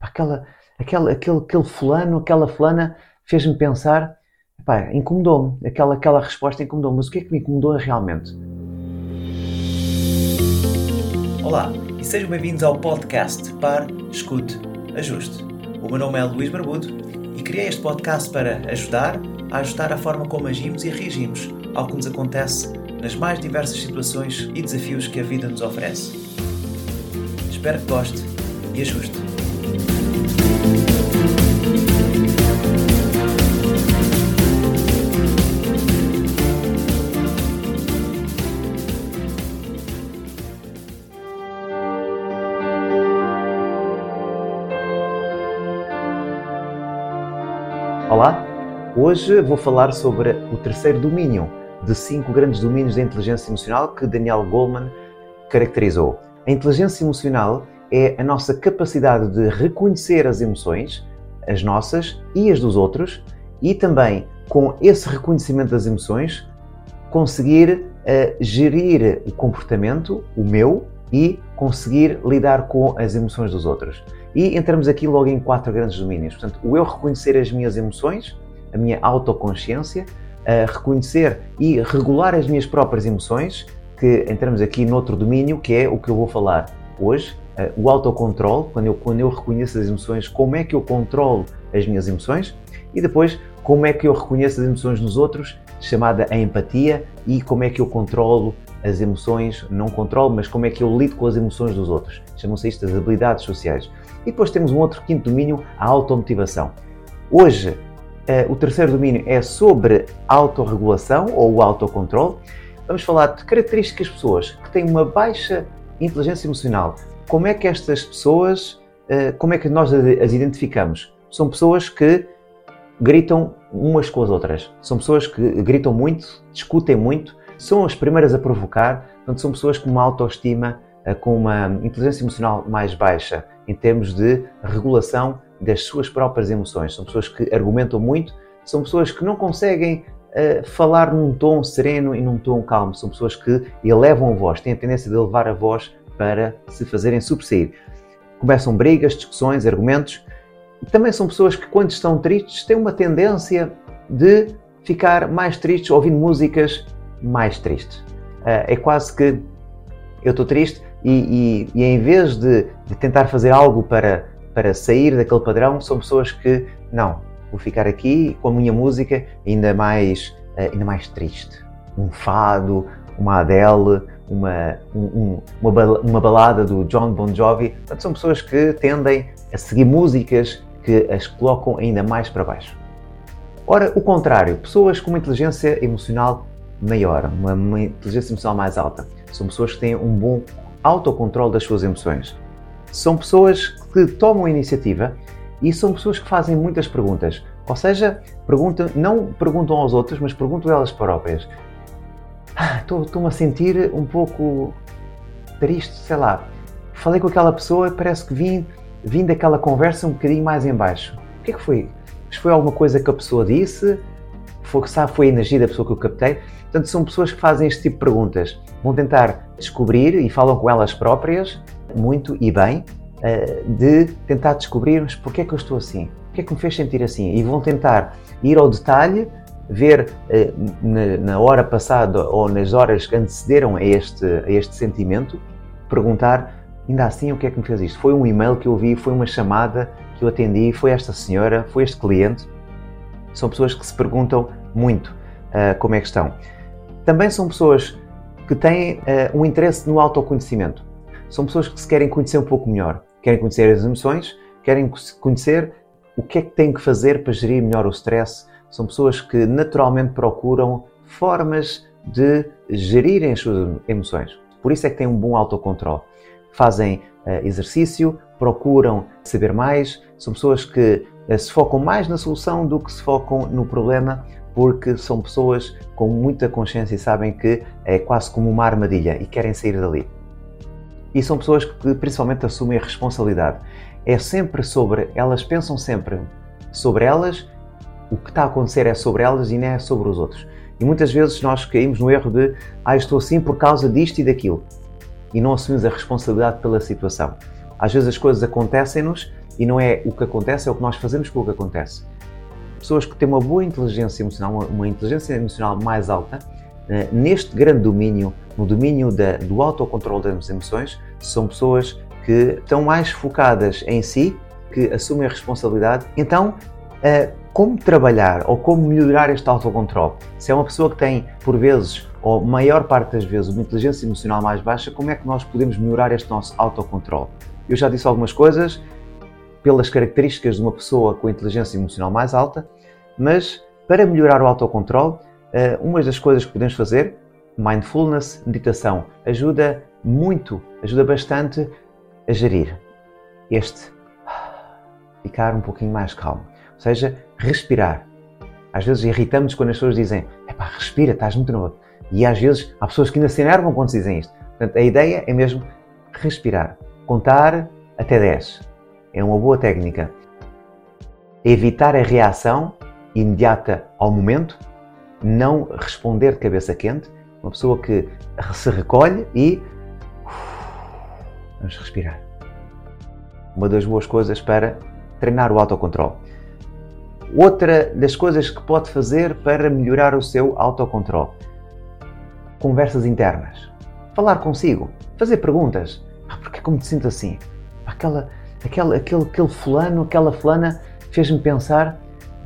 Aquela, aquela, aquele, aquele fulano, aquela fulana fez-me pensar, pá, incomodou-me, aquela, aquela resposta incomodou-me, mas o que é que me incomodou realmente? Olá e sejam bem-vindos ao podcast Par, Escute, Ajuste. O meu nome é Luís Barbudo e criei este podcast para ajudar a ajustar a forma como agimos e reagimos ao que nos acontece nas mais diversas situações e desafios que a vida nos oferece. Espero que goste e ajuste. Olá, hoje vou falar sobre o terceiro domínio de cinco grandes domínios da inteligência emocional que Daniel Goleman caracterizou. A inteligência emocional é a nossa capacidade de reconhecer as emoções, as nossas e as dos outros, e também com esse reconhecimento das emoções conseguir uh, gerir o comportamento, o meu, e conseguir lidar com as emoções dos outros. E entramos aqui logo em quatro grandes domínios. Portanto, o eu reconhecer as minhas emoções, a minha autoconsciência, a reconhecer e regular as minhas próprias emoções, que entramos aqui noutro domínio, que é o que eu vou falar hoje, o autocontrole, quando eu, quando eu reconheço as emoções, como é que eu controlo as minhas emoções, e depois como é que eu reconheço as emoções nos outros, chamada a empatia, e como é que eu controlo as emoções, não controlo, mas como é que eu lido com as emoções dos outros. Chamam-se isto as habilidades sociais. E depois temos um outro quinto domínio, a automotivação. Hoje, uh, o terceiro domínio é sobre autorregulação ou o autocontrole. Vamos falar de características de pessoas que têm uma baixa inteligência emocional. Como é que estas pessoas, uh, como é que nós as identificamos? São pessoas que gritam umas com as outras. São pessoas que gritam muito, discutem muito, são as primeiras a provocar, portanto, são pessoas com uma autoestima, eh, com uma inteligência emocional mais baixa em termos de regulação das suas próprias emoções. São pessoas que argumentam muito, são pessoas que não conseguem uh, falar num tom sereno e num tom calmo. São pessoas que elevam a voz, têm a tendência de elevar a voz para se fazerem sobressair. Começam brigas, discussões, argumentos. Também são pessoas que, quando estão tristes, têm uma tendência de ficar mais tristes ouvindo músicas mais tristes. Uh, é quase que eu estou triste e, e, e em vez de, de, tentar fazer algo para, para sair daquele padrão, são pessoas que, não, vou ficar aqui com a minha música ainda mais, uh, ainda mais triste. Um fado, uma Adele, uma, um, uma, uma balada do John Bon Jovi. Portanto, são pessoas que tendem a seguir músicas que as colocam ainda mais para baixo. Ora, o contrário, pessoas com uma inteligência emocional maior, uma, uma inteligência emocional mais alta, são pessoas que têm um bom autocontrole das suas emoções. São pessoas que tomam iniciativa e são pessoas que fazem muitas perguntas. Ou seja, perguntam, não perguntam aos outros, mas perguntam elas próprias. Ah, Estou-me a sentir um pouco triste, sei lá. Falei com aquela pessoa parece que vim, vim daquela conversa um bocadinho mais em baixo. O que é que foi? Mas foi alguma coisa que a pessoa disse? Foi, sabe, foi a energia da pessoa que eu captei? Portanto, são pessoas que fazem este tipo de perguntas. Vão tentar descobrir e falam com elas próprias, muito e bem, eh, de tentar descobrir mas porquê é que eu estou assim? O que é que me fez sentir assim? E vão tentar ir ao detalhe, ver eh, na hora passada ou nas horas que antecederam a este, a este sentimento, perguntar ainda assim o que é que me fez isto? Foi um e-mail que eu vi, foi uma chamada que eu atendi, foi esta senhora, foi este cliente. São pessoas que se perguntam muito uh, como é que estão também são pessoas que têm uh, um interesse no autoconhecimento. São pessoas que se querem conhecer um pouco melhor, querem conhecer as emoções, querem conhecer o que é que têm que fazer para gerir melhor o stress. São pessoas que naturalmente procuram formas de gerirem as suas emoções. Por isso é que têm um bom autocontrole. Fazem uh, exercício, procuram saber mais, são pessoas que se focam mais na solução do que se focam no problema, porque são pessoas com muita consciência e sabem que é quase como uma armadilha e querem sair dali. E são pessoas que principalmente assumem a responsabilidade. É sempre sobre, elas pensam sempre sobre elas, o que está a acontecer é sobre elas e não é sobre os outros. E muitas vezes nós caímos no erro de, ah, estou assim por causa disto e daquilo. E não assumimos a responsabilidade pela situação. Às vezes as coisas acontecem-nos e não é o que acontece, é o que nós fazemos com o que acontece. Pessoas que têm uma boa inteligência emocional, uma, uma inteligência emocional mais alta, uh, neste grande domínio, no domínio da, do autocontrole das emoções, são pessoas que estão mais focadas em si, que assumem a responsabilidade. Então, uh, como trabalhar ou como melhorar este autocontrole? Se é uma pessoa que tem, por vezes, ou maior parte das vezes, uma inteligência emocional mais baixa, como é que nós podemos melhorar este nosso autocontrole? Eu já disse algumas coisas pelas características de uma pessoa com inteligência emocional mais alta, mas para melhorar o autocontrole, eh, uma das coisas que podemos fazer, mindfulness, meditação, ajuda muito, ajuda bastante a gerir este ficar um pouquinho mais calmo. Ou seja, respirar. Às vezes irritamos quando as pessoas dizem epá, respira, estás muito novo. E às vezes há pessoas que ainda se enervam quando dizem isto. Portanto, a ideia é mesmo respirar. Contar até 10. É uma boa técnica. Evitar a reação imediata ao momento. Não responder de cabeça quente. Uma pessoa que se recolhe e. Vamos respirar. Uma das boas coisas para treinar o autocontrole. Outra das coisas que pode fazer para melhorar o seu autocontrole. Conversas internas. Falar consigo. Fazer perguntas. Ah, Porquê como te sinto assim? Aquela, aquela, aquele, aquele fulano, aquela fulana fez-me pensar,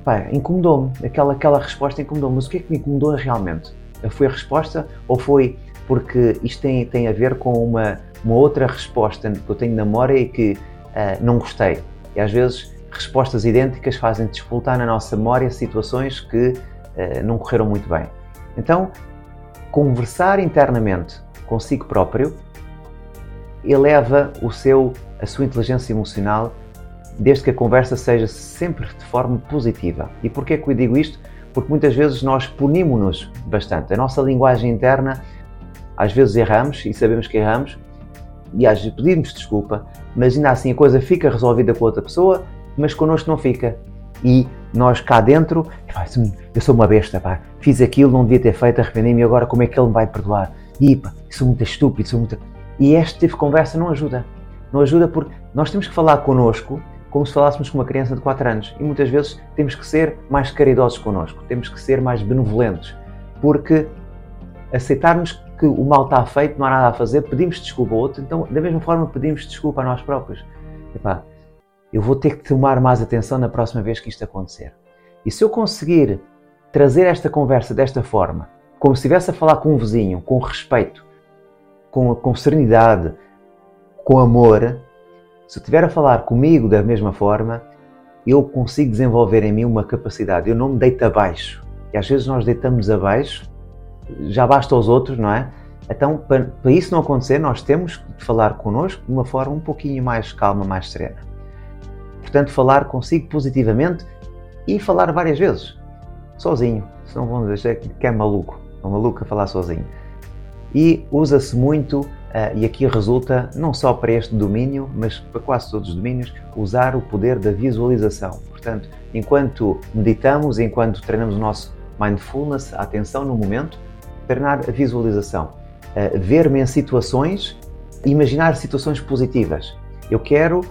pá, incomodou-me. Aquela, aquela resposta incomodou-me. Mas o que é que me incomodou realmente? Foi a resposta ou foi porque isto tem, tem a ver com uma, uma outra resposta que eu tenho na memória e que uh, não gostei? E às vezes respostas idênticas fazem disputar na nossa memória situações que uh, não correram muito bem. Então, conversar internamente consigo próprio eleva o seu, a sua inteligência emocional desde que a conversa seja sempre de forma positiva. E porquê que eu digo isto? Porque muitas vezes nós punimos-nos bastante. A nossa linguagem interna, às vezes erramos e sabemos que erramos, e às vezes pedimos desculpa, mas ainda assim a coisa fica resolvida com outra pessoa mas connosco não fica. E nós cá dentro, eu sou uma besta, pá, fiz aquilo, não devia ter feito, arrependi-me agora como é que ele me vai perdoar? Pá, sou muito estúpido, sou muito... E este tipo de conversa não ajuda. Não ajuda porque nós temos que falar connosco como se falássemos com uma criança de 4 anos. E muitas vezes temos que ser mais caridosos connosco, temos que ser mais benevolentes, porque aceitarmos que o mal está feito, não há nada a fazer, pedimos desculpa ao outro, então da mesma forma pedimos desculpa a nós próprios. Epá, eu vou ter que tomar mais atenção na próxima vez que isto acontecer. E se eu conseguir trazer esta conversa desta forma, como se estivesse a falar com um vizinho, com respeito, com, com serenidade, com amor, se estiver a falar comigo da mesma forma, eu consigo desenvolver em mim uma capacidade. Eu não me deito abaixo. E às vezes nós deitamos abaixo, já basta aos outros, não é? Então, para, para isso não acontecer, nós temos que falar connosco de uma forma um pouquinho mais calma, mais serena. Portanto, falar consigo positivamente e falar várias vezes, sozinho. Senão vão dizer que é maluco, é maluco a falar sozinho. E usa-se muito, uh, e aqui resulta, não só para este domínio, mas para quase todos os domínios, usar o poder da visualização. Portanto, enquanto meditamos, enquanto treinamos o nosso mindfulness, a atenção no momento, treinar a visualização. Uh, Ver-me em situações, imaginar situações positivas. Eu quero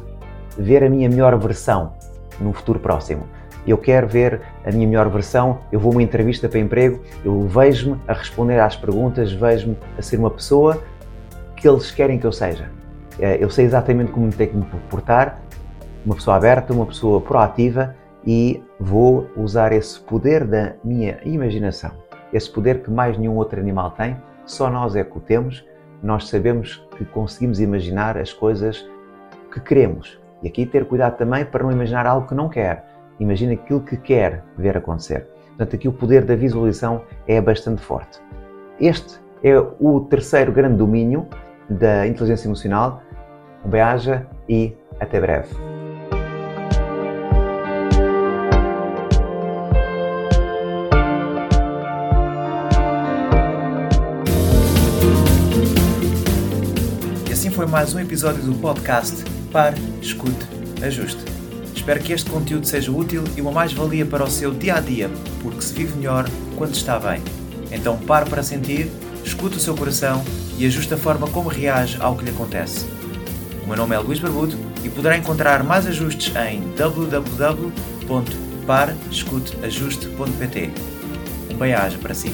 ver a minha melhor versão no futuro próximo. Eu quero ver a minha melhor versão, eu vou a uma entrevista para emprego, eu vejo-me a responder às perguntas, vejo-me a ser uma pessoa que eles querem que eu seja. É, eu sei exatamente como tenho que me portar, uma pessoa aberta, uma pessoa proativa e vou usar esse poder da minha imaginação, esse poder que mais nenhum outro animal tem, só nós é que o temos. Nós sabemos que conseguimos imaginar as coisas que queremos, e aqui ter cuidado também para não imaginar algo que não quer. Imagina aquilo que quer ver acontecer. Portanto, aqui o poder da visualização é bastante forte. Este é o terceiro grande domínio da inteligência emocional. Um e até breve. E assim foi mais um episódio do podcast Pare, Escute, Ajuste. Espero que este conteúdo seja útil e uma mais-valia para o seu dia a dia, porque se vive melhor quando está bem. Então pare para sentir, escute o seu coração e ajuste a forma como reage ao que lhe acontece. O meu nome é Luís Barbudo e poderá encontrar mais ajustes em www.parescuteajuste.pt. Um bem-aja para si.